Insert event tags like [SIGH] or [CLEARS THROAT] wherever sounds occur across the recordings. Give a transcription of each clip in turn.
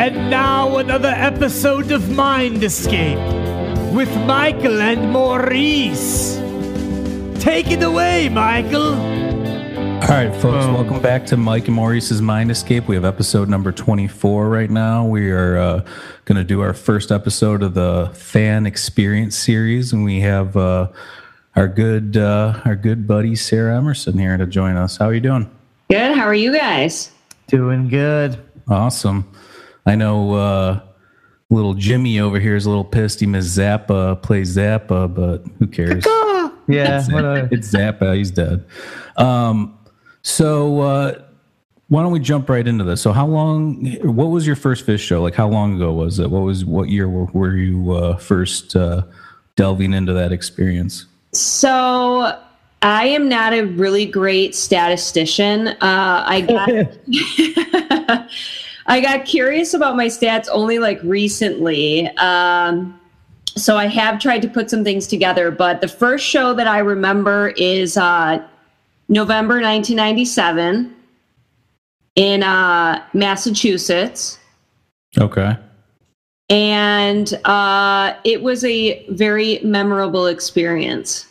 And now another episode of Mind Escape with Michael and Maurice. Take it away, Michael. All right, folks, welcome back to Mike and Maurice's Mind Escape. We have episode number 24 right now. We are uh, going to do our first episode of the fan experience series, and we have uh, our good uh, our good buddy Sarah Emmerson here to join us. How are you doing? Good. How are you guys? Doing good. Awesome. I know uh, little Jimmy over here is a little pissed. He missed Zappa, plays Zappa, but who cares? Yeah, what a- it's Zappa. He's dead. Um, so uh, why don't we jump right into this? So how long? What was your first Phish show? Like how long ago was it? What was what year were, were you uh, first uh, delving into that experience? So I am not a really great statistician. Uh, I got [LAUGHS] [LAUGHS] I got curious about my stats only like recently. Um, so I have tried to put some things together, but the first show that I remember is uh, November 1997 in uh, Massachusetts. Okay. and uh, it was a very memorable experience.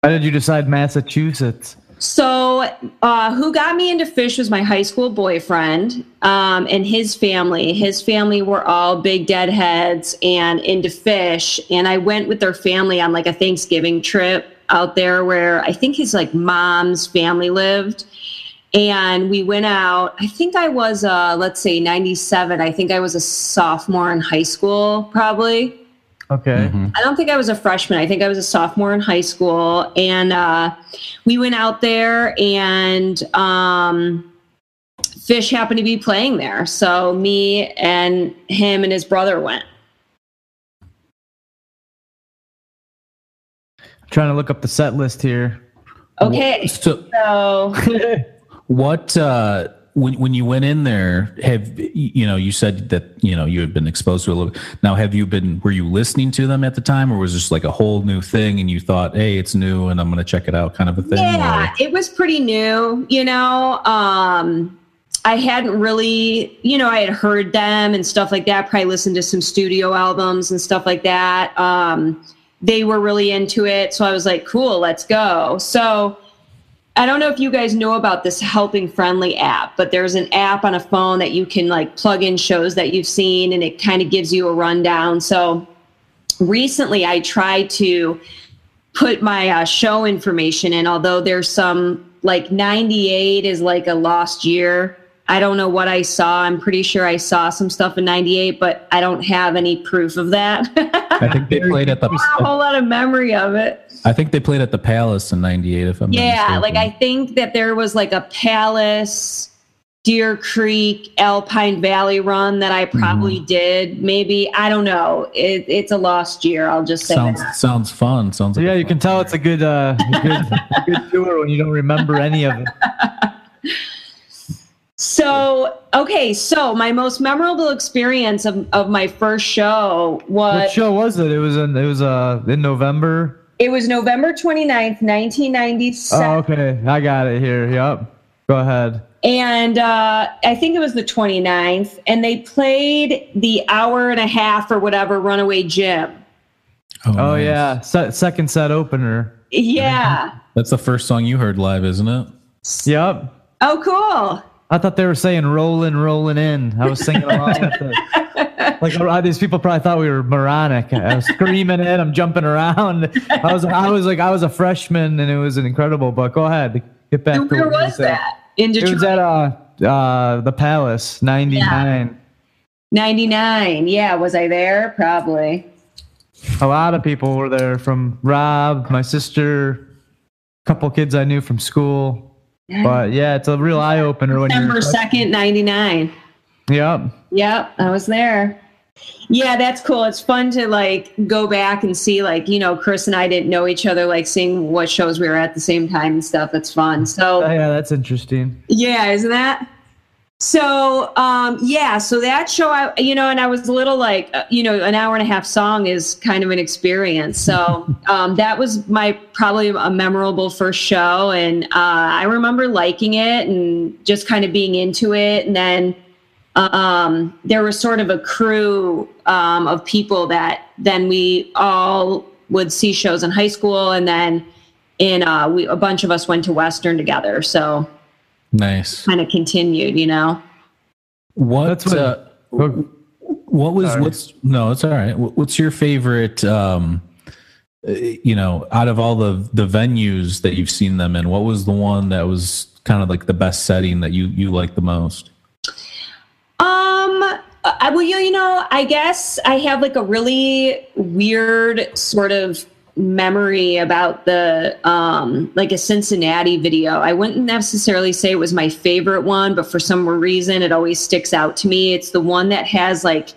Why did you decide Massachusetts? So, uh, who got me into Phish was my high school boyfriend um, and his family. His family were all big deadheads and into Phish. And I went with their family on like a Thanksgiving trip out there where I think his like mom's family lived. And we went out. I think I was, uh, let's say, 97. I think I was a sophomore in high school, probably. Okay. I don't think I was a freshman. I think I was a sophomore in high school, and uh, we went out there, and um, Phish happened to be playing there. So me and him and his brother went. trying to look up the set list here. Okay, So so [LAUGHS] what uh, when when you went in there? Have you know? You said that you know you had been exposed to a little. Now, have you been? Were you listening to them at the time, or was this like a whole new thing, and you thought, "Hey, it's new, and I'm going to check it out," kind of a thing? yeah, it was pretty new. You know, um, I hadn't really, you know, I had heard them and stuff like that. Probably listened to some studio albums and stuff like that. Um, they were really into it, so I was like, "Cool, let's go." So. I don't know if you guys know about this Helping Friendly app, but there's an app on a phone that you can like plug in shows that you've seen and it kind of gives you a rundown. So recently I tried to put my uh, show information in, although there's some like 98 is like a lost year. I don't know what I saw. I'm pretty sure I saw some stuff in 98, but I don't have any proof of that. [LAUGHS] I think they played at the. a whole lot of memory of it. I think they played at the Palace in '98. If I'm Yeah, like I think that there was like a Palace, Deer Creek, Alpine Valley run that I probably did. Maybe I don't know. It, it's a lost year. I'll just say sounds that. sounds fun. Sounds like yeah, you can tell it's a good, uh, [LAUGHS] good, good tour when you don't remember any of it. [LAUGHS] So okay, so my most memorable experience of, of my first show was What show was it? It was in, it was uh in November. It was November 29th, 1997. Oh, okay, I got it here. Yep. Go ahead. and uh, I think it was the 29th, and they played the hour and a half or whatever Runaway Jim. Oh nice. yeah, Se- second set opener. Yeah. That's the first song you heard live, isn't it? Yep. Oh, cool. I thought they were saying "rolling, rolling in." I was singing along with it. [LAUGHS] Like these people probably thought we were moronic. I was screaming it. I'm jumping around. I was, I was like, I was a freshman, and it was an incredible. But go ahead, get back. And to where was that? In Detroit. It was at uh, uh, the Palace, '99. 99. Yeah, was I there? Probably. A lot of people were there from Rob, my sister, a couple kids I knew from school. But yeah, it's a real eye opener when December you're. 2nd, 99. Yep. Yep, I was there. Yeah, that's cool. It's fun to like go back and see like, you know, Chris and I didn't know each other, like seeing what shows we were at the same time and stuff. That's fun. Oh, So yeah, that's interesting. yeah, isn't that? So um yeah, so that show I you know, and I was a little like uh, you know, an hour and a half song is kind of an experience. So [LAUGHS] um that was my probably a memorable first show and uh I remember liking it and just kind of being into it and then um, there was sort of a crew um, of people that then we all would see shows in high school, and then in uh, we a bunch of us went to Western together. So Nice. kind of continued, you know. What? That's what- uh, what was? Sorry. What's? No, it's all right. What's your favorite? Um, uh, you know, out of all the the venues that you've seen them in, what was the one that was kind of like the best setting that you you like the most? I, well, you, you know, I guess I have like a really weird sort of memory about the um like a Cincinnati video. I wouldn't necessarily say it was my favorite one, but for some reason it always sticks out to me. It's the one that has like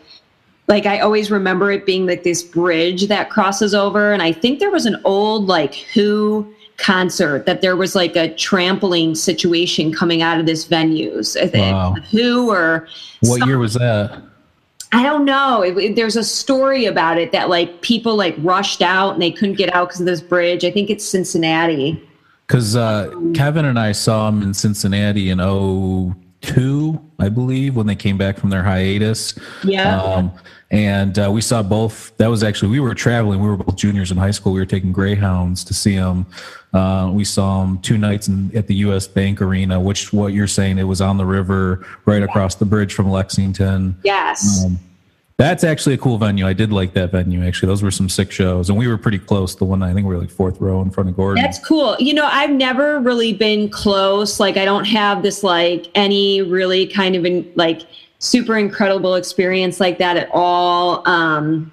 like I always remember it being like this bridge that crosses over and I think there was an old like Who concert that there was like a trampling situation coming out of this venues. I think Wow. Who or What year was that? I don't know. It, it- there's a story about it that like people like rushed out and they couldn't get out because of this bridge. I think it's Cincinnati. Because uh, Kevin and I saw them in Cincinnati in 02, I believe, when they came back from their hiatus. Yeah. Um, and uh, we saw both. That was actually, we were traveling. We were both juniors in high school. We were taking Greyhounds to see them. Uh, we saw them two nights in, at the U.S. Bank Arena, which what you're saying, it was on the river right across the bridge from Lexington. yes. Um, that's actually a cool venue. I did like that venue, actually. Those were some sick shows. And we were pretty close. The one, I think we were like fourth row in front of Gordon. That's cool. You know, I've never really been close. Like, I don't have this, like, any really kind of, in, like, super incredible experience like that at all. Um,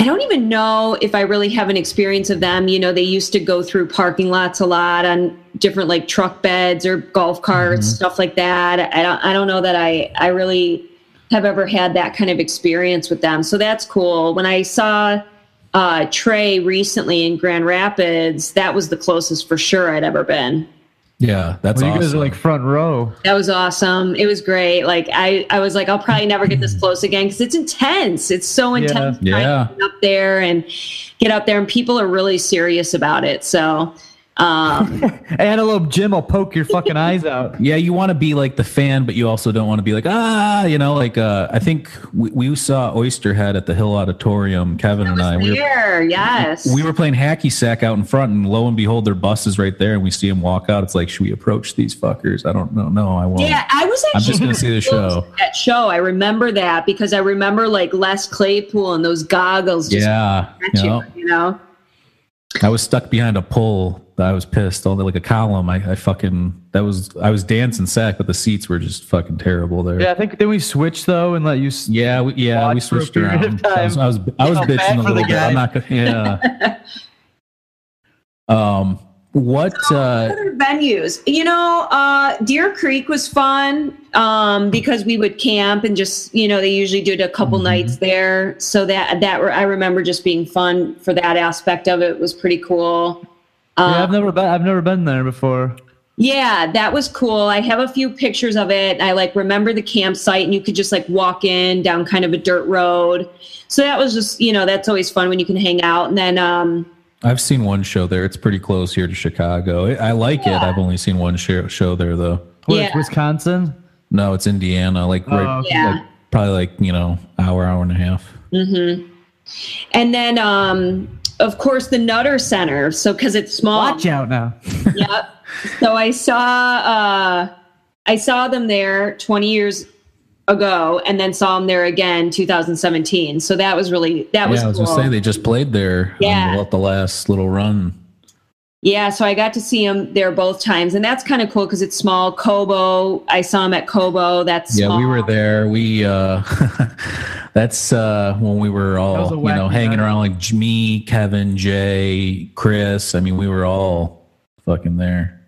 I don't even know if I really have an experience of them. You know, they used to go through parking lots a lot on different like truck beds or golf carts, stuff like that. I don't I don't know that I I really have ever had that kind of experience with them. So that's cool. When I saw uh, Trey recently in Grand Rapids, that was the closest for sure I'd ever been. Yeah, that's Well, you awesome. guys are like front row. That was awesome. It was great. Like I, I was like, I'll probably never get this mm. close again because it's intense. It's so intense. Yeah. Yeah. to get up there and get up there, and people are really serious about it. So, um, [LAUGHS] Antelope Jim will poke your fucking eyes out. [LAUGHS] Yeah, you want to be like the fan, but you also don't want to be like ah, you know. Like uh, I think we, we saw Oysterhead at the Hill Auditorium. Kevin and I, we were, yes, we were playing hacky sack out in front, and lo and behold, their bus is right there, and we see them walk out. It's like, should we approach these fuckers? I don't know. No, I won't. Yeah, I was actually I'm just gonna see the [LAUGHS] show. That show, I remember that because I remember like Les Claypool and those goggles. Just Yeah, you, you know. I was stuck behind a pole. I was pissed. All like a column. I, I fucking that was. I was dancing sack, but the seats were just fucking terrible there. Yeah, I think then we switched though and let you. Yeah, we, yeah, we Watch for a switched around. I was, I was, I was bitching a the little bit. guy. I'm not. Yeah. [LAUGHS] um. What? Uh. other venues you know uh deer creek was fun um because we would camp and just you know they usually did a couple Mhm. nights there so that that i remember just being fun for that aspect of it was pretty cool um, Yeah, I've never been. I've never been there before. yeah that was cool i have a few pictures of it i like remember the campsite and you could just like walk in down kind of a dirt road so that was just you know that's always fun when you can hang out and then um I've seen one show there. It's pretty close here to Chicago. I, I like it. I've only seen one show, show there though. What, Yeah. Wisconsin. No, it's Indiana. Like Oh, right, okay. Yeah. like, probably like you know hour, hour and a half. Mm-hmm. And then, um, of course, the Nutter Center. So, because it's small. Watch out now. Yep. [LAUGHS] So I saw, uh, I saw them there 20 years ago, and then saw them there again 2017. So that was really that was yeah, I was cool. gonna say they just played there. Yeah. On the, the last little run. yeah. So I got to see them there both times, and that's kind of cool because it's small. Cobo, I saw them at Cobo. That's Yeah, we were there. We uh [LAUGHS] that's uh when we were all you know hanging night. around like me, Kevin, Jay, Chris. I mean, we were all fucking there.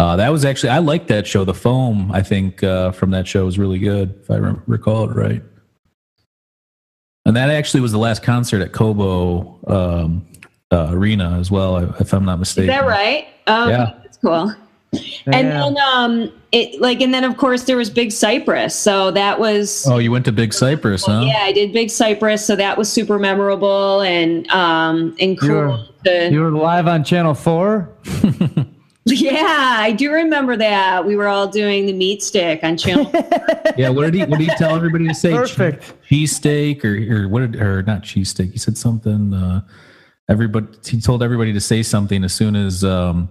Uh, that was actually I liked that show. The foam, I think, uh, from that show was really good, if I rem- recall it right. And that actually was the last concert at Cobo um, uh, Arena as well, if I'm not mistaken. Is that right? Um, Yeah. That's cool. And then, um, it like, and then of course there was Big Cypress. So that was. Oh, you went to Big Cypress, huh? Yeah, I did Big Cypress, so that was super memorable and um and You were- cool. to, you were live on Channel Four. [LAUGHS] yeah, Yeah, I do remember that. We were all doing the meat stick on channel. [LAUGHS] Yeah, what did he? What did he tell everybody to say? Perfect. Cheese steak or or what? Did, or not cheesesteak? He said something. Uh, everybody. He told everybody to say something as soon as um,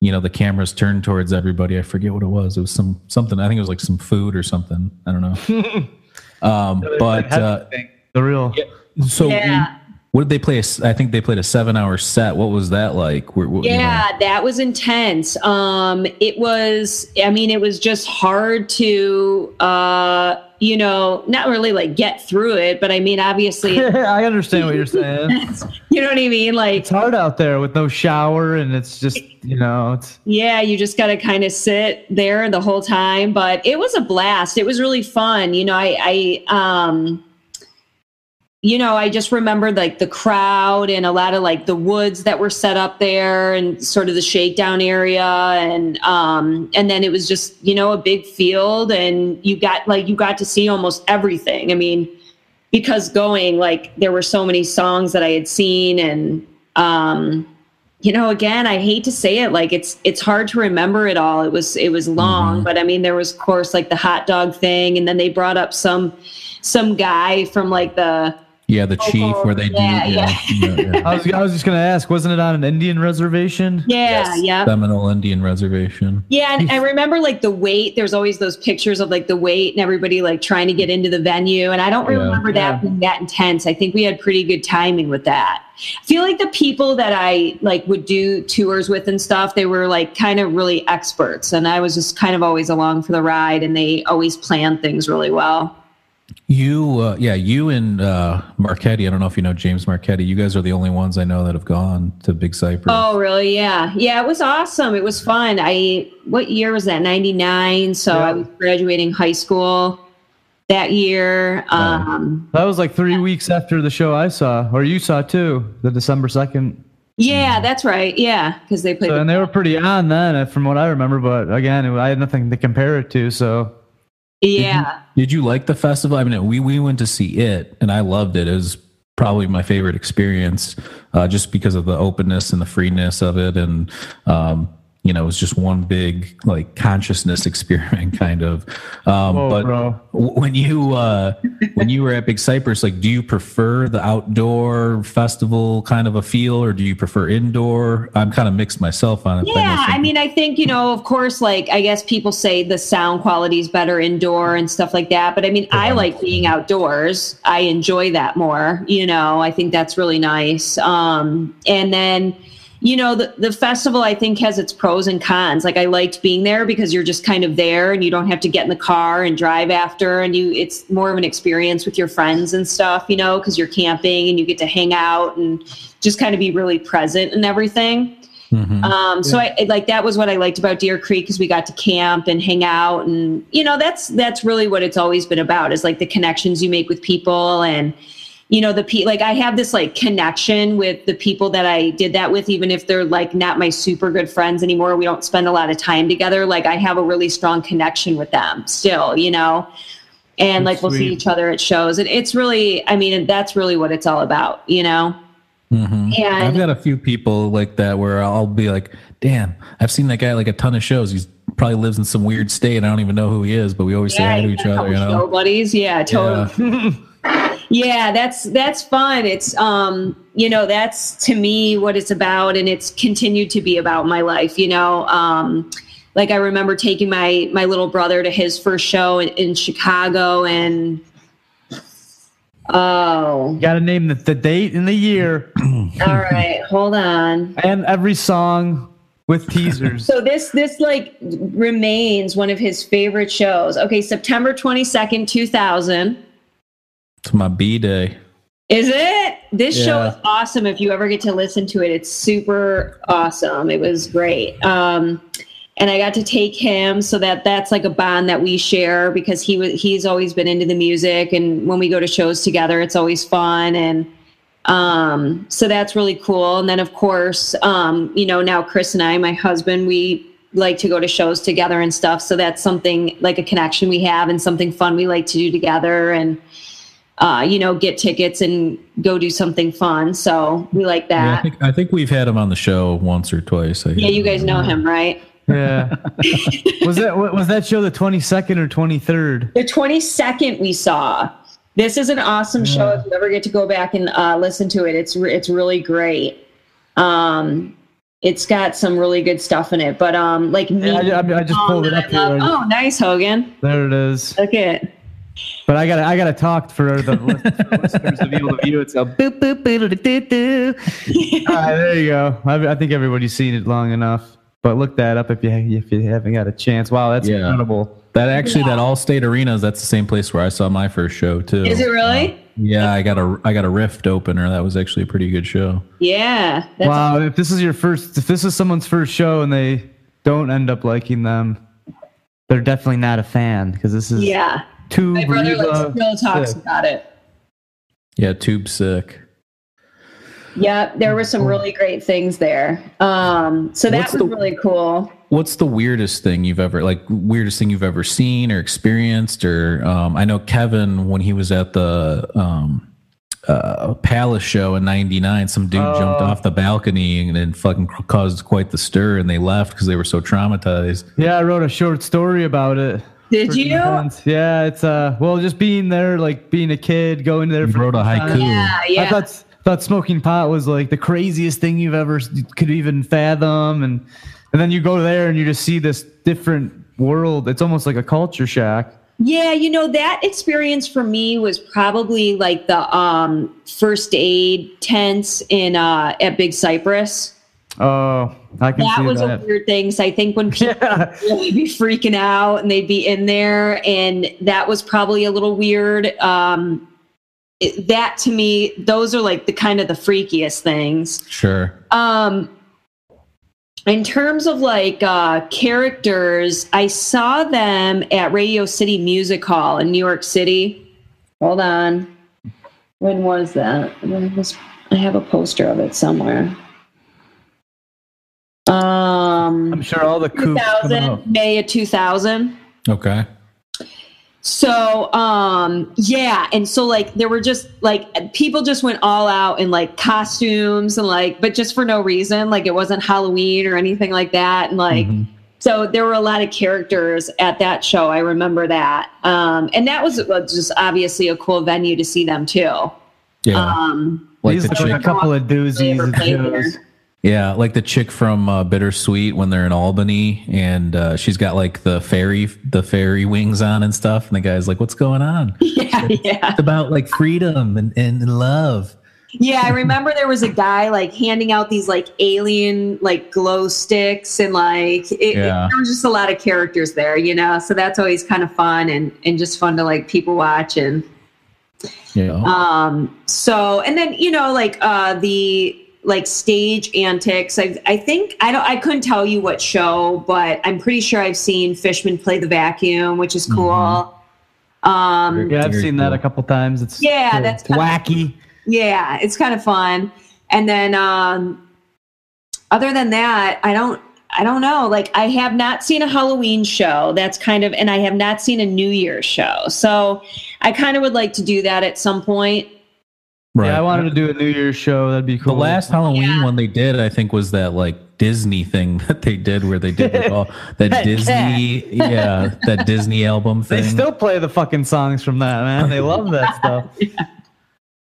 you know the cameras turned towards everybody. I forget what it was. It was some something. I think it was like some food or something. I don't know. [LAUGHS] um, but uh, the real. so Yeah. What did they play? I think they played a seven-hour set. What was that like? Where- what- you know? Yeah, that was intense. Um, it was, I mean, it was just hard to, uh, you know, not really like get through it, but I mean, obviously, [LAUGHS] I understand what you're saying. [LAUGHS] you know what I mean? Like, It's hard out there with no shower, and it's just you know, it's yeah, you just got to kind of sit there the whole time. But it was a blast. It was really fun. You know, I, I, um, you know, I just remembered like the crowd and a lot of like the woods that were set up there and sort of the shakedown area. And um and then it was just, you know, a big field and you got like you got to see almost everything. I mean, because going like there were so many songs that I had seen and um you know again i hate to say it like it's it's hard to remember it all. It was it was long but i mean there was of course like the hot dog thing and then they brought up some some guy from like the yeah, the chief where they do. Yeah, Yeah, yeah, yeah. [LAUGHS] I was I was just gonna ask, wasn't it on an Indian reservation? yeah yeah Seminole Indian Reservation. yeah and i remember like the wait there's always those pictures of like the wait and everybody like trying to get into the venue and i don't Yeah. remember that Yeah. being that intense i think we had pretty good timing with that i feel like the people that i like would do tours with and stuff they were like kind of really experts and i was just kind of always along for the ride and they always planned things really well You, uh, yeah, you and uh, Marchetti. I don't know if you know James Marchetti. You guys are the only ones I know that have gone to Big Cypress. Oh, really? Yeah. Yeah, it was awesome. It was fun. I what year was that? 99. So Yeah. I was graduating high school that year. Um That was like three weeks after the show I saw, or you saw too, the December second. yeah, that's right. Yeah, cuz they played So, the- and they were pretty on then, uh, from what I remember. But again, I had nothing to compare it to. So Yeah. Did you like the festival? I mean, we we went to see it, and I loved it. It was probably my favorite experience, uh, just because of the openness and the freeness of it, and um, you know, it was just one big like consciousness [LAUGHS] experiment, kind of. Um, Whoa, but bro. when you uh, when you were at Big Cypress, like, do you prefer the outdoor festival kind of a feel, or do you prefer indoor? I'm kind of mixed myself on it. Yeah, I some- mean, I think, you know, of course, like, I guess people say the sound quality is better indoor and stuff like that. But I mean, I like being outdoors. I enjoy that more. You know, I think that's really nice. Um, and then, you know, the, the festival, I think, has its pros and cons. Like, I liked being there because you're just kind of there and you don't have to get in the car and drive after. And you, it's more of an experience with your friends and stuff, you know, because you're camping and you get to hang out and just kind of be really present and everything. Mhm. Um, so I like that was what I liked about Deer Creek because we got to camp and hang out, and you know that's that's really what it's always been about is like the connections you make with people, and you know the pe like I have this like connection with the people that I did that with, even if they're like not my super good friends anymore. We don't spend a lot of time together. Like I have a really strong connection with them still, you know. And That's like we'll see each other at shows, and it's really, I mean, that's really what it's all about, you know. Mhm. And I've got a few people like that where I'll be like, damn, I've seen that guy like a ton of shows. He's probably lives in some weird state. I don't even know who he is, but we always say hi to each other, you know? buddies. Yeah, totally. Yeah. [LAUGHS] that's that's fun. It's um, you know, that's to me what it's about, and it's continued to be about my life. You know, um, like I remember taking my my little brother to his first show in, in Chicago, and oh, got to name the, the date and the year [CLEARS THROAT] all right, hold on. and every song with teasers. So this this like remains one of his favorite shows. Okay, September twenty second, two thousand. It's my B day. Is it? This show is awesome. If you ever get to listen to it, it's super awesome. It was great. Um, and I got to take him, so that that's like a bond that we share because he was he's always been into the music, and when we go to shows together, it's always fun. And um, so that's really cool. And then of course, um, you know, now Chris and I, my husband, we like to go to shows together and stuff. So that's something like a connection we have and something fun we like to do together. And uh, you know, get tickets and go do something fun. So we like Yeah, I that. think I think we've had him on the show once or twice. I Yeah, you guys know him, right? Yeah. was that was that show the twenty second or twenty third? The 22nd we saw. This is an awesome show. If you ever get to go back and uh, listen to it, it's re- it's really great. Um, it's got some really good stuff in it. But um, like me, Yeah, I, I, I just pulled it up love- here. Oh, nice, Hogan. There it is. Look at it. But I gotta I gotta talk for the lis- [LAUGHS] for listeners to be able to view it. So boop boop boop doo, doo, doo. All right, there you go. I, I think everybody's seen it long enough. But look that up if you if you haven't got a chance. Wow, that's Yeah. incredible. That actually, that Allstate Arenas, that's the same place where I saw my first show too. Is it uh, really? Yeah, I got a I got a Rift opener. That was actually a pretty good show. Yeah. That's wow, if this is your first, if this is someone's first show and they don't end up liking them, they're definitely not a fan because this is Yeah. Too. My brother like, still talks sick. about it. Yeah, Tube Sick. Yeah, there were some really great things there. Um, so that What's was the- really cool. What's the weirdest thing you've ever like weirdest thing you've ever seen or experienced? Or um, I know Kevin when he was at the um, uh, Palace show in '99, some dude jumped Oh. off the balcony and then fucking caused quite the stir, and they left because they were so traumatized. Yeah, I wrote a short story about it. Did you? intense. Yeah, it's uh, well, just being there, like being a kid, going there. You for wrote a the first haiku. time. Yeah, yeah. I thought thought smoking pot was like the craziest thing you've ever could even fathom, and and then you go there and you just see this different world. It's almost like a culture shock. Yeah, you know that experience for me was probably like the um, first aid tents in uh, at Big Cypress. Oh, I can That was that. a weird thing. So I think when [LAUGHS] people yeah, really be freaking out and they'd be in there, and that was probably a little weird. Um, it- that to me, those are like the kind of the freakiest things. Sure. Um, in terms of like uh, characters, I saw them at Radio City Music Hall in New York City. Hold on. When was that? I have a poster of it somewhere. Um, I'm sure all the coops 2000, May of 2000. Okay. So, um, yeah, and so like there were just like people just went all out in like costumes and like, but just for no reason. Like it wasn't Halloween or anything like that. And like, Mm-hmm. so there were a lot of characters at that show. I remember that, um, and that was uh, just obviously a cool venue to see them too. Yeah. Um, like These the look like a chick. couple of doozies. Ever of played shows. there. Yeah, like the chick from uh, Bittersweet when they're in Albany, and uh, she's got like the fairy, the fairy wings on and stuff, and the guy's like, "What's going on?" [LAUGHS] yeah, yeah. It's about like freedom and, and, and love. Yeah, I remember there was a guy like handing out these like alien like glow sticks and like it, Yeah. it, there was just a lot of characters there, you know. So that's always kind of fun and and just fun to like people watch and Yeah. um so and then you know like uh the like stage antics. I I think I don't I couldn't tell you what show, but I'm pretty sure I've seen Fishman play the vacuum, which is cool. Um Yeah, I've Very seen that a couple times. It's Yeah, it's that's kinda- wacky. yeah it's kind of fun. And then um other than that i don't i don't know. Like i have not seen a halloween show. That's kind of and i have not seen a new year's show. So i kind of would like to do that at some point right. Yeah, I wanted to do a New Year's show. That'd be cool. the last Halloween Yeah. one they did, I think, was that like Disney thing [LAUGHS] that they did where they did like all [LAUGHS] that That Disney, yeah, that Disney album thing. they still play the fucking songs from that, man. They love that [LAUGHS] stuff.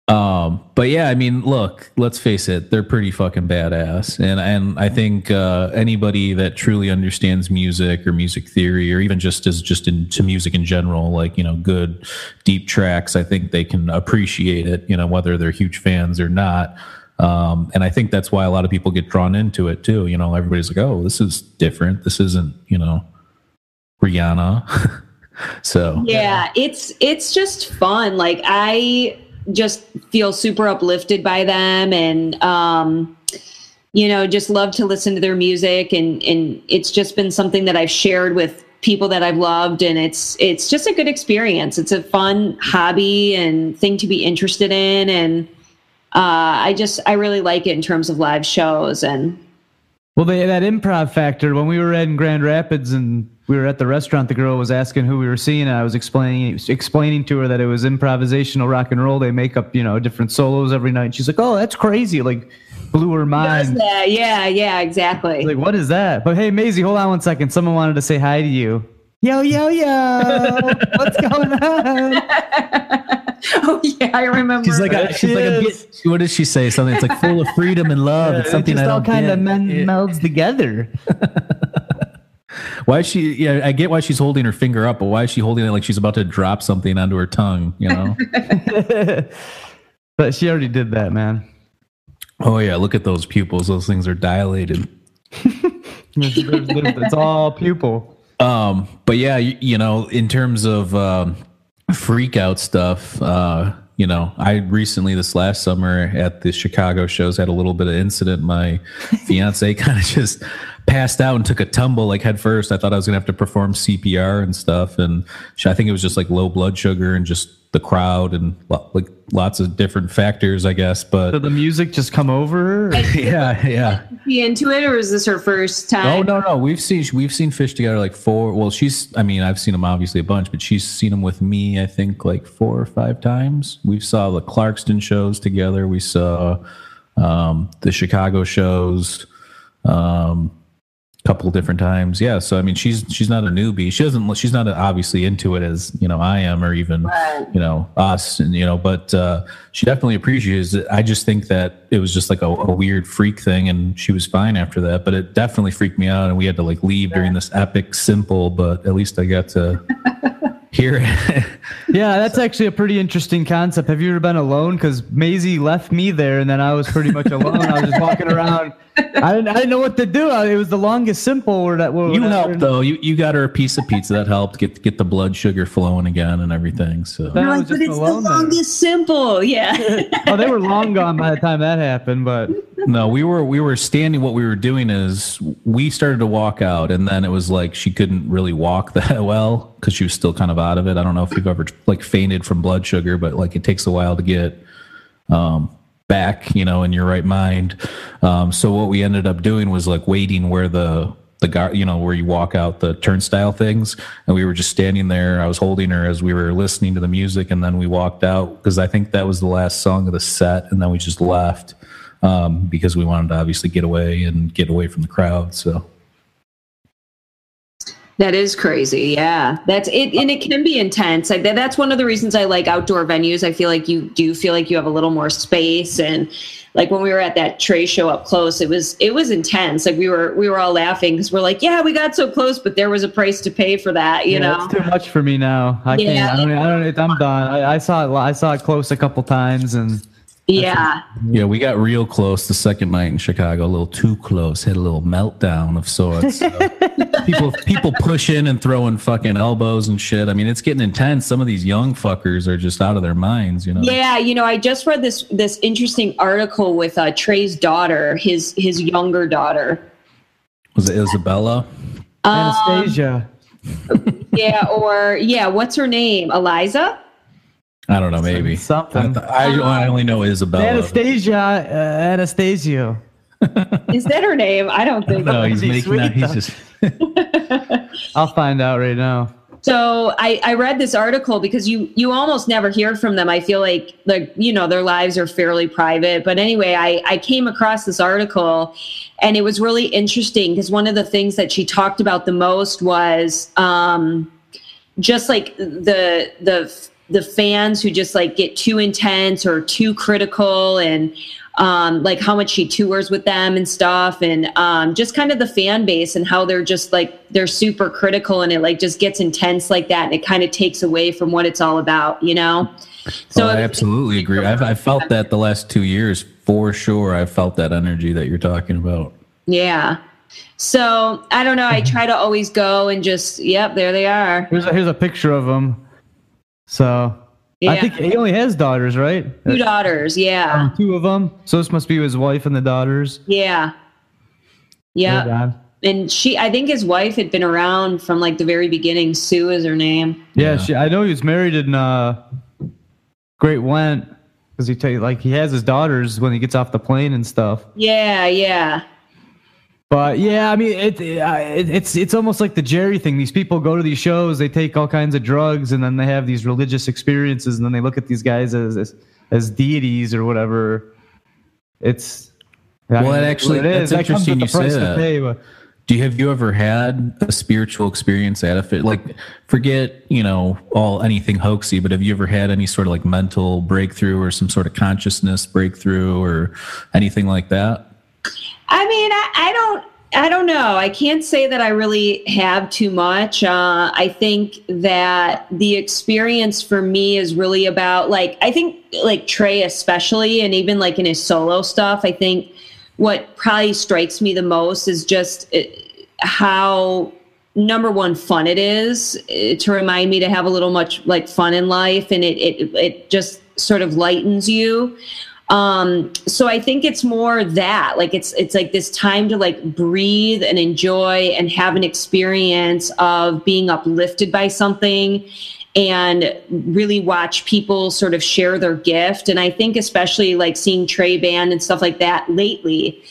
Um, but yeah, I mean, look, let's face it, they're pretty fucking badass, and and I think uh, anybody that truly understands music or music theory, or even just is just into music in general, like you know, good deep tracks, I think they can appreciate it. You know, whether they're huge fans or not. Um, and I think that's why a lot of people get drawn into it too. You know, everybody's like, "Oh, this is different. This isn't, you know, Rihanna." [LAUGHS] so yeah it's it's just fun like i just feel super uplifted by them and um you know just love to listen to their music. And and it's just been something that i've shared with people that i've loved. And it's it's just a good experience. It's a fun hobby and thing to be interested in. And uh i just i really like it in terms of live shows and Well, they that improv factor when we were in Grand Rapids in we were at the restaurant. The girl was asking who we were seeing. And I was explaining explaining to her that it was improvisational rock and roll. They make up you know different solos every night. And She's like, "Oh, that's crazy!" Like blew her Does mind. that. Yeah, yeah, exactly. Like, what is that? But hey, Maisie, hold on one second. Someone wanted to say hi to you. Yo, yo, yo! [LAUGHS] What's going on? [LAUGHS] oh yeah, I remember. She's like, a, she's like, a bit, what does she say? Something. It's like full of freedom and love. [LAUGHS] it's something it I just all don't kind get. of men- Yeah. melds together. Why is she? Yeah, I get why she's holding her finger up, but why is she holding it like she's about to drop something onto her tongue? You know? [LAUGHS] but she already did that, man. oh yeah, look at those pupils. Those things are dilated. [LAUGHS] It's all pupil. Um, but yeah, you, you know, in terms of um, freak out stuff, uh, you know, I recently this last summer at the Chicago shows had a little bit of incident. My fiance [LAUGHS] kind of just passed out and took a tumble like head first. I thought I was gonna have to perform CPR and stuff, and I think it was just like low blood sugar and just the crowd and lo- like lots of different factors, I guess. But Did the music just come over? [LAUGHS] yeah, yeah. Be into it, or is this her first time? Oh no, no, we've seen we've seen Phish together like four. Well, she's I mean I've seen them obviously a bunch, but she's seen them with me I think like four or five times. We saw the Clarkston shows together. We saw um, the Chicago shows um, a couple different times. Yeah, so I mean she's she's not a newbie. She doesn't she's not obviously into it as you know I am or even Right. you know us and you know but uh she definitely appreciates it i just think that it was just like a, a weird freak thing and she was fine after that but it definitely freaked me out and we had to like leave during this epic simple but at least i got to [LAUGHS] hear it Yeah, that's actually a pretty interesting concept. Have you ever been alone? Because Maisie left me there, and then I was pretty much alone. I was just walking around. I didn't, I didn't know what to do. I- It was the longest simple. Where that where you whatever. helped though you you got her a piece of pizza that helped get get the blood sugar flowing again and everything so That You're was like, but it's the alone there. longest simple. Yeah. [LAUGHS] Oh, they were long gone by the time that happened. But No, we were we were standing. What we were doing is we started to walk out, and then it was like she couldn't really walk [LAUGHS] that well because she was still kind of out of it. I don't know if you've ever like fainted from blood sugar, but like it takes a while to get um, back, you know, in your right mind. Um, so what we ended up doing was like waiting where the the guard, you know, where you walk out the turnstile things, and we were just standing there. I was holding her as we were listening to the music, and then we walked out because I think that was the last song of the set, and then we just left um, because we wanted to obviously get away and get away from the crowd. So That is crazy. Yeah. That's it. And it can be intense. Like that's one of the reasons I like outdoor venues. I feel like you do feel like you have a little more space. And like when we were at that Trey show up close, it was, it was intense. Like we were, we were all laughing because we're like, yeah, we got so close, but there was a price to pay for that, you yeah, know? it's too much for me now. I Yeah. can't. I don't. I don't. I'm done. I, I saw it. I saw it close a couple times, and Yeah. yeah, we got real close the second night in Chicago, a little too close, had a little meltdown of sorts. So [LAUGHS] people people pushing and throwing fucking elbows and shit. I mean, it's getting intense. Some of these young fuckers are just out of their minds, you know. Yeah, you know, I just read this this interesting article with uh, Trey's daughter, his his younger daughter. Was it Isabella? Um, Anastasia. yeah, or yeah, what's her name? Eliza? I don't know, maybe. Something. I, th- I, I only know Isabella. Anastasia. Uh, Anastasio. Is that her name? I don't think. No, he's She's making that. He's just. [LAUGHS] I'll find out right now. So I, I read this article because you you almost never hear from them. I feel like like you know their lives are fairly private. But anyway, I I came across this article, and it was really interesting because one of the things that she talked about the most was um, just like the the the fans who just like get too intense or too critical and um, like how much she tours with them and stuff and um, just kind of the fan base and how they're just like they're super critical and it like just gets intense like that and it kind of takes away from what it's all about you know So Oh, I absolutely agree. I've I felt that the last two years for sure. I felt that energy that you're talking about. yeah so i don't know i try to always go and just yep there they are Here's a, here's a picture of them. So yeah I think he only has daughters, right? two daughters yeah Um, two of them. So this must be his wife and the daughters. yeah yeah and she i think his wife had been around from like the very beginning sue is her name Yeah, Yeah. She, I know he was married in uh, Great Went because he tell you like he has his daughters when he gets off the plane and stuff. yeah yeah But yeah, I mean, it, it, it's it's almost like the Jerry thing. These people go to these shows, they take all kinds of drugs, and then they have these religious experiences, and then they look at these guys as as, as deities or whatever. It's well, I mean, actually, it is. That's interesting. You say that. Pay, do you have you ever had a spiritual experience at a fit? Like, forget you know all anything hoaxy, but have you ever had any sort of like mental breakthrough or some sort of consciousness breakthrough or anything like that? I mean, I, I don't. I don't know. I can't say that I really have too much. Uh, I think that the experience for me is really about like I think like Trey especially, and even like in his solo stuff. I think what probably strikes me the most is just uh, how number one fun it is uh, to remind me to have a little much like fun in life, and it it it just sort of lightens you. Um, so I think it's more that like it's it's like this time to like breathe and enjoy and have an experience of being uplifted by something and really watch people sort of share their gift. And I think especially like seeing Trey Band and stuff like that lately,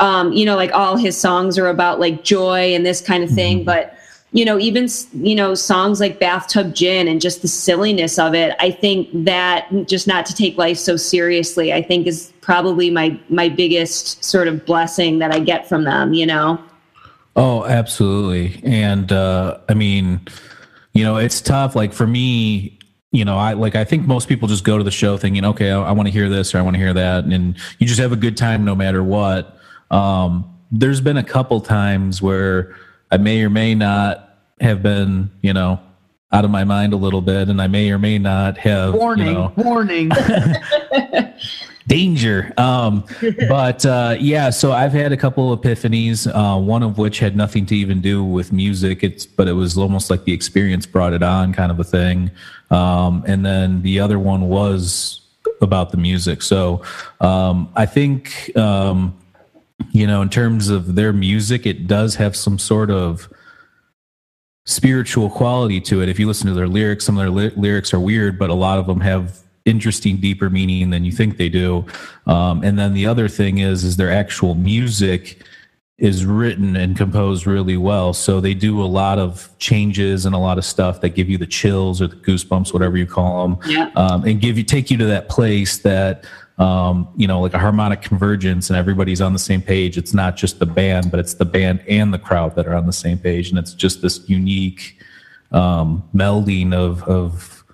um, you know, like all his songs are about like joy and this kind of thing, mm-hmm. but you know, even, you know, songs like Bathtub Gin and just the silliness of it, I think that just not to take life so seriously, I think is probably my, my biggest sort of blessing that I get from them, you know? Oh, absolutely. And, uh, I mean, you know, it's tough. Like for me, you know, I like I think most people just go to the show thinking, okay, I, I want to hear this or I want to hear that, and you just have a good time no matter what. Um, there's been a couple times where I may or may not have been, you know, out of my mind a little bit, and I may or may not have. Warning! You know, warning! [LAUGHS] danger. Um, but uh, yeah, so I've had a couple of epiphanies. Uh, one of which had nothing to even do with music. It's but it was almost like the experience brought it on, kind of a thing. Um, and then the other one was about the music. So um, I think um, you know, in terms of their music, it does have some sort of spiritual quality to it. If you listen to their lyrics, some of their ly- lyrics are weird, but a lot of them have interesting, deeper meaning than you think they do. Um, and then the other thing is, is their actual music is written and composed really well. So they do a lot of changes and a lot of stuff that give you the chills or the goosebumps, whatever you call them, yeah. um, and give you take you to that place that um, you know, like a harmonic convergence and everybody's on the same page. It's not just the band, but it's the band and the crowd that are on the same page. And it's just this unique um, melding of, of,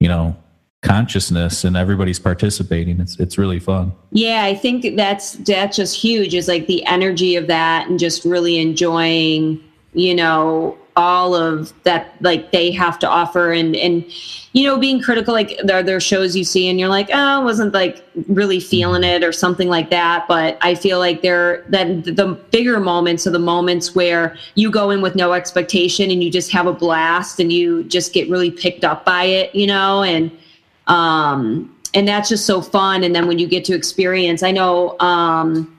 you know, consciousness and everybody's participating. It's, it's really fun. Yeah. I think that's, that's just huge is like the energy of that and just really enjoying, you know, all of that like they have to offer. And and you know being critical like there are there shows you see and you're like oh I wasn't like really feeling it or something like that. But i feel like they're that the bigger moments are the moments where you go in with no expectation and you just have a blast and you just get really picked up by it you know? And um and that's just so fun. And then when you get to experience i know um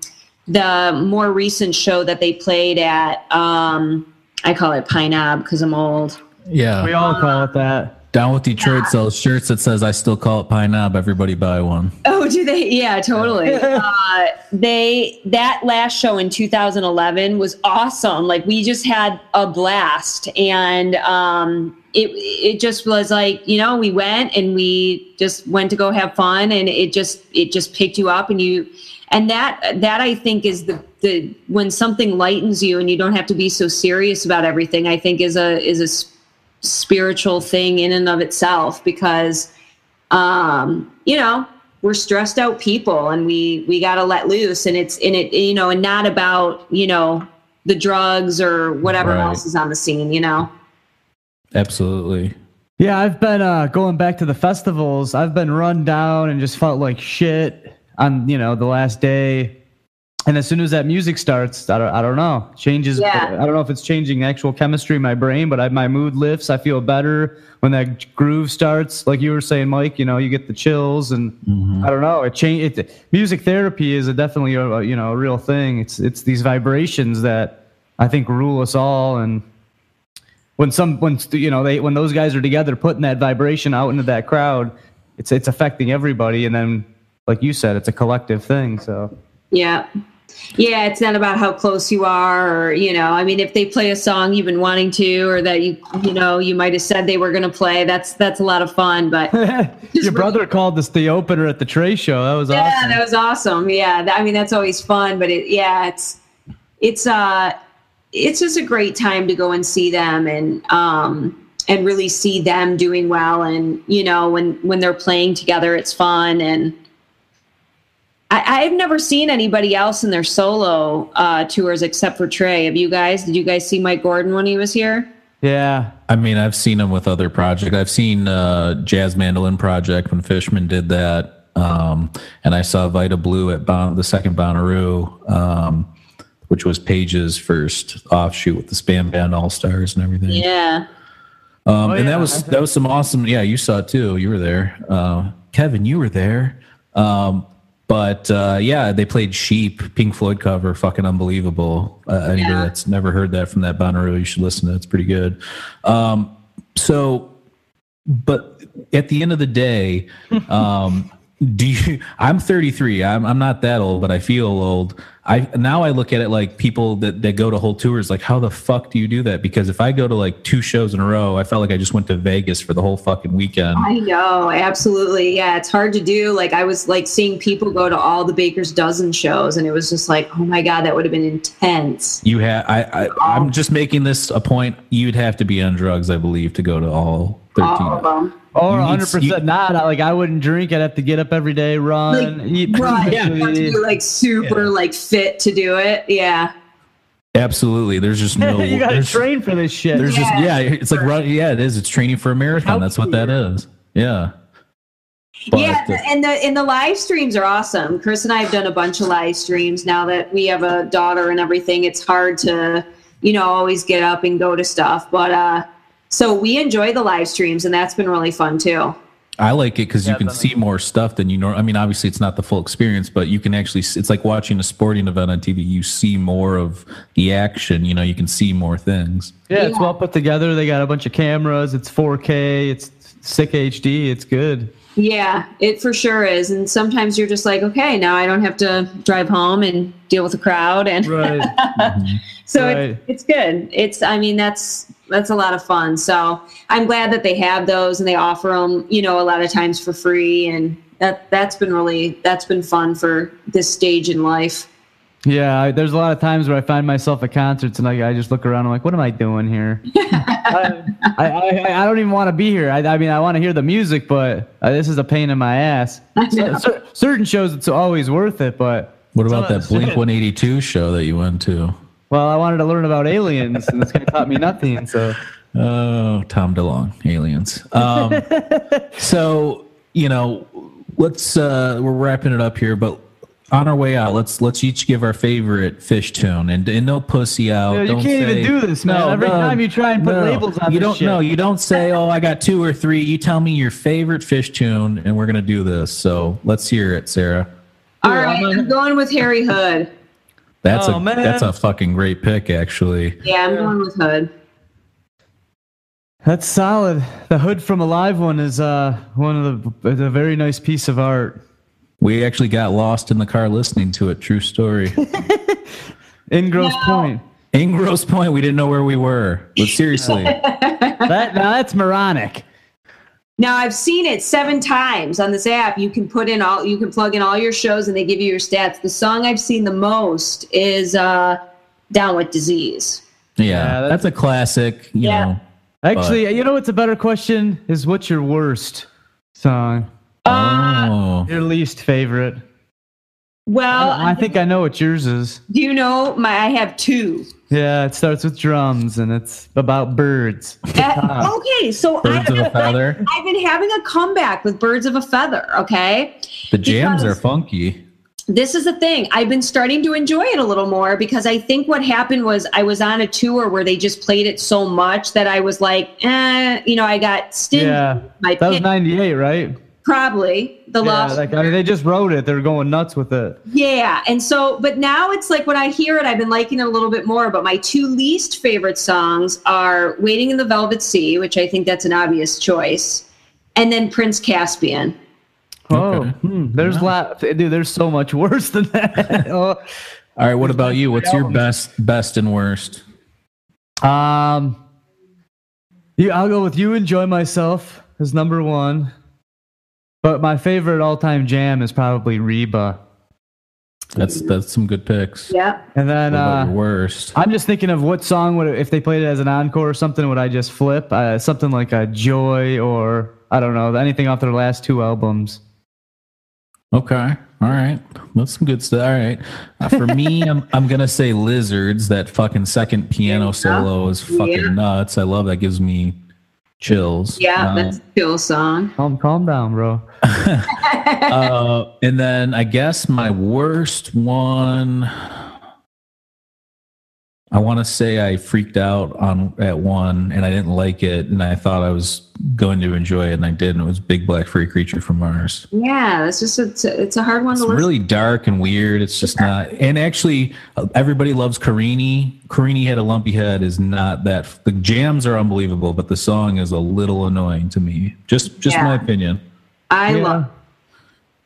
the more recent show that they played at um I call it Pine Knob because I'm old. Yeah. We all call it that. Down with Detroit yeah. sells shirts that says I still call it Pine Knob. Everybody buy one. Oh, do they? Yeah, totally. uh, they that last show in 2011 was awesome. Like we just had a blast, and um, it it just was like you know we went and we just went to go have fun, and it just it just picked you up, and you and that that I think is the the when something lightens you and you don't have to be so serious about everything. I think is a is a spiritual thing in and of itself because um, you know we're stressed out people and we we got to let loose and it's in it you know and not about you know the drugs or whatever right. else is on the scene you know absolutely yeah i've been uh going back to the festivals i've been run down and just felt like shit on you know the last day. And as soon as that music starts i don't, I don't know changes yeah. i don't know if it's changing actual chemistry in my brain but I, my mood lifts. I feel better when that groove starts. Like you were saying mike you know you get the chills and mm-hmm. i don't know it change it, music therapy is a definitely a, you know a real thing. It's it's these vibrations that i think rule us all. And when some when you know they when those guys are together putting that vibration out into that crowd it's it's affecting everybody. And then like you said, it's a collective thing. So yeah, Yeah, it's not about how close you are, or you know, I mean, if they play a song you've been wanting to, or that you, you know, you might have said they were going to play. That's that's a lot of fun. But [LAUGHS] Your brother called this the opener at the Trey show. That was yeah, awesome. that was awesome. Yeah, that, I mean, that's always fun. But it, yeah, it's it's uh, it's just a great time to go and see them and um and really see them doing well. And you know, when when they're playing together, it's fun and. I, I've never seen anybody else in their solo uh, tours except for Trey. Have you guys? Did you guys see Mike Gordon when he was here? yeah. I mean, I've seen him with other projects. I've seen uh, Jazz Mandolin Project when Fishman did that, um, and I saw Vida Blue at bon- the second Bonnaroo, um, which was Page's first offshoot with the Spam Band All Stars and everything. Yeah. Um, Oh, and yeah. that was that was some awesome. Yeah, you saw it too. You were there, uh, Kevin. You were there. Um, but uh, yeah, they played "Sheep," Pink Floyd cover, fucking unbelievable. Uh, anybody Yeah. that's never heard that from that Bonnaroo, you should listen to. it. It's pretty good. Um, so, but at the end of the day, [LAUGHS] um, do you? [LAUGHS] I'm 33. I'm I'm not that old, but I feel old. I now I look at it like people that that go to whole tours. Like, how the fuck do you do that? Because if I go to like two shows in a row, I felt like I just went to Vegas for the whole fucking weekend. I know, absolutely. Yeah, it's hard to do. Like I was like seeing people go to all the Baker's dozen shows and it was just like, oh my God, that would have been intense. You have I, I I'm just making this a point. You'd have to be on drugs, I believe, to go to all 13. All of them. Or 100 percent not. Like I wouldn't drink. I'd have to get up every day, run, Like, eat. right. Yeah. You have to be like super like fit to do it. Yeah. Absolutely. There's just [LAUGHS] no you got to there's- train for this shit. There's just Yeah. yeah, it's like run, yeah, it is. It's training for a marathon. That's what that is. Yeah. But, yeah, uh, and the and the live streams are awesome. Chris and I have done a bunch of live streams now that we have a daughter and everything. It's hard to, you know, always get up and go to stuff. But uh so we enjoy the live streams and that's been really fun too. I like it because you can see more stuff than you know. I mean, obviously, it's not the full experience, but you can actually. It's like watching a sporting event on TV. You see more of the action. You know, you can see more things. yeah, it's well put together. They got a bunch of cameras. It's 4K. It's sick HD. It's good. Yeah, it for sure is. And sometimes you're just like, okay, now I don't have to drive home and deal with the crowd and Right. [LAUGHS] so Right. it's, it's good it's i mean that's that's a lot of fun so i'm glad that they have those and they offer them you know a lot of times for free and that that's been really that's been fun for this stage in life Yeah, I, there's a lot of times where I find myself at concerts and I, I just look around. I'm like, what am I doing here? [LAUGHS] I, I, I, I don't even want to be here. I, I mean, I want to hear the music, but uh, this is a pain in my ass. [LAUGHS] I know. Cer- certain shows, it's always worth it, but What about that Blink 182 show that you went to? Well, I wanted to learn about aliens, and this guy taught me nothing. So Oh, Tom DeLonge, aliens. Um, [LAUGHS] so you know, let's uh, we're wrapping it up here, but on our way out, let's let's each give our favorite Phish tune, and, and no pussy out. Yeah, you Don't can't even do this, man. Every time you try and put labels on you don't. shit. No, you don't say, [LAUGHS] "Oh, I got two or three. You tell me your favorite Phish tune, and we're gonna do this. So let's hear it, Sarah. all right i'm going with harry hood That's Oh, a man. that's a fucking great pick, actually. yeah i'm going with hood that's solid. The hood from a live one is uh one of the is a very nice piece of art. We actually got lost in the car listening to it. True story. [LAUGHS] In Grosse No. Point. In Grosse Pointe, we didn't know where we were. But seriously, [LAUGHS] That now that's moronic. Now i've seen it seven times on this app you can put in all you can plug in all your shows and they give you your stats the song i've seen the most is uh down with disease yeah, Yeah, that's, a classic. You Yeah. know, Actually, you know what's a better question is what's your worst song? uh, oh, Your least favorite? Well I think I know what yours is. Do you know my? I have two. Yeah, it starts with drums and it's about birds. Uh, okay, so Birds I've, of a feather. I've been having a comeback with Birds of a Feather. Okay, The jams Because- are funky. this is the thing. I've been starting to enjoy it a little more because I think what happened was I was on a tour where they just played it so much that I was like, eh, you know, I got stingy. Yeah, my that was 98, right? probably the Yeah, lost. like, I mean, they just wrote it. They're going nuts with it. Yeah. And so, but now it's like when I hear it, I've been liking it a little bit more. But my two least favorite songs are Wading in the Velvet Sea, which I think that's an obvious choice, and then Prince Caspian. Oh, Okay. hmm, there's lot, dude. There's so much worse than that. oh, [LAUGHS] All right, what about you? What's your best, best and worst? Um, yeah, I'll go with you. Enjoy myself as number one, but my favorite all-time jam is probably Reba. That's that's some good picks. Yeah. And then uh, worst? I'm just thinking of what song would if they played it as an encore or something would I just flip uh, something like a Joy or I don't know anything off their last two albums. Okay. All right. That's some good stuff. All right. Uh, for me, [LAUGHS] I'm, I'm going to say Lizards. That fucking second piano solo is fucking Yeah. nuts. I love that. Gives me chills. Yeah, Uh, that's a cool song. Calm, calm down, bro. [LAUGHS] [LAUGHS] uh, and then I guess my worst one. I want to say I freaked out on at one and I didn't like it and I thought I was going to enjoy it and I did and it was Big Black Furry Creature from Mars. Yeah, it's just it's a, it's a hard one It's to listen. really dark and weird. It's just not. And actually, everybody loves Carini. Carini had a lumpy head. Is not that. The jams are unbelievable, but the song is a little annoying to me. Just, just Yeah. my opinion. I Yeah. love.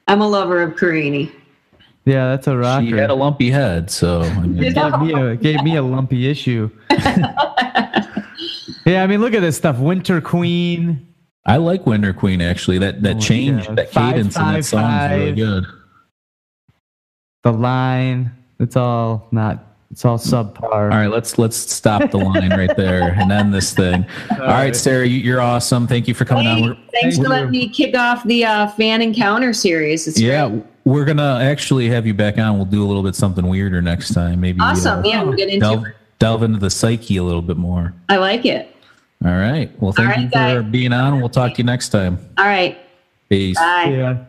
I'm a lover of Carini. Yeah, that's a rocker. She had a lumpy head, so I mean, It gave me a gave me a lumpy issue. [LAUGHS] [LAUGHS] yeah, I mean, look at this stuff. Winter Queen. I like Winter Queen actually. That that Oh, change, yeah. that Five, cadence in that five, song is really good. The line. It's all not. It's all subpar. All right, let's let's stop the line right there and end this thing. [LAUGHS] All right, Sarah, you, you're awesome. Thank you for coming on. We're- thanks for letting me kick off the uh, fan encounter series. It's Yeah, great. we're gonna actually have you back on. We'll do a little bit something weirder next time. Maybe awesome. uh, Yeah, we'll get into delve, it. Delve into the psyche a little bit more. I like it. All right. Well, thank All right, you for guys. being on. We'll talk to you next time. All right. Peace. Bye. Yeah.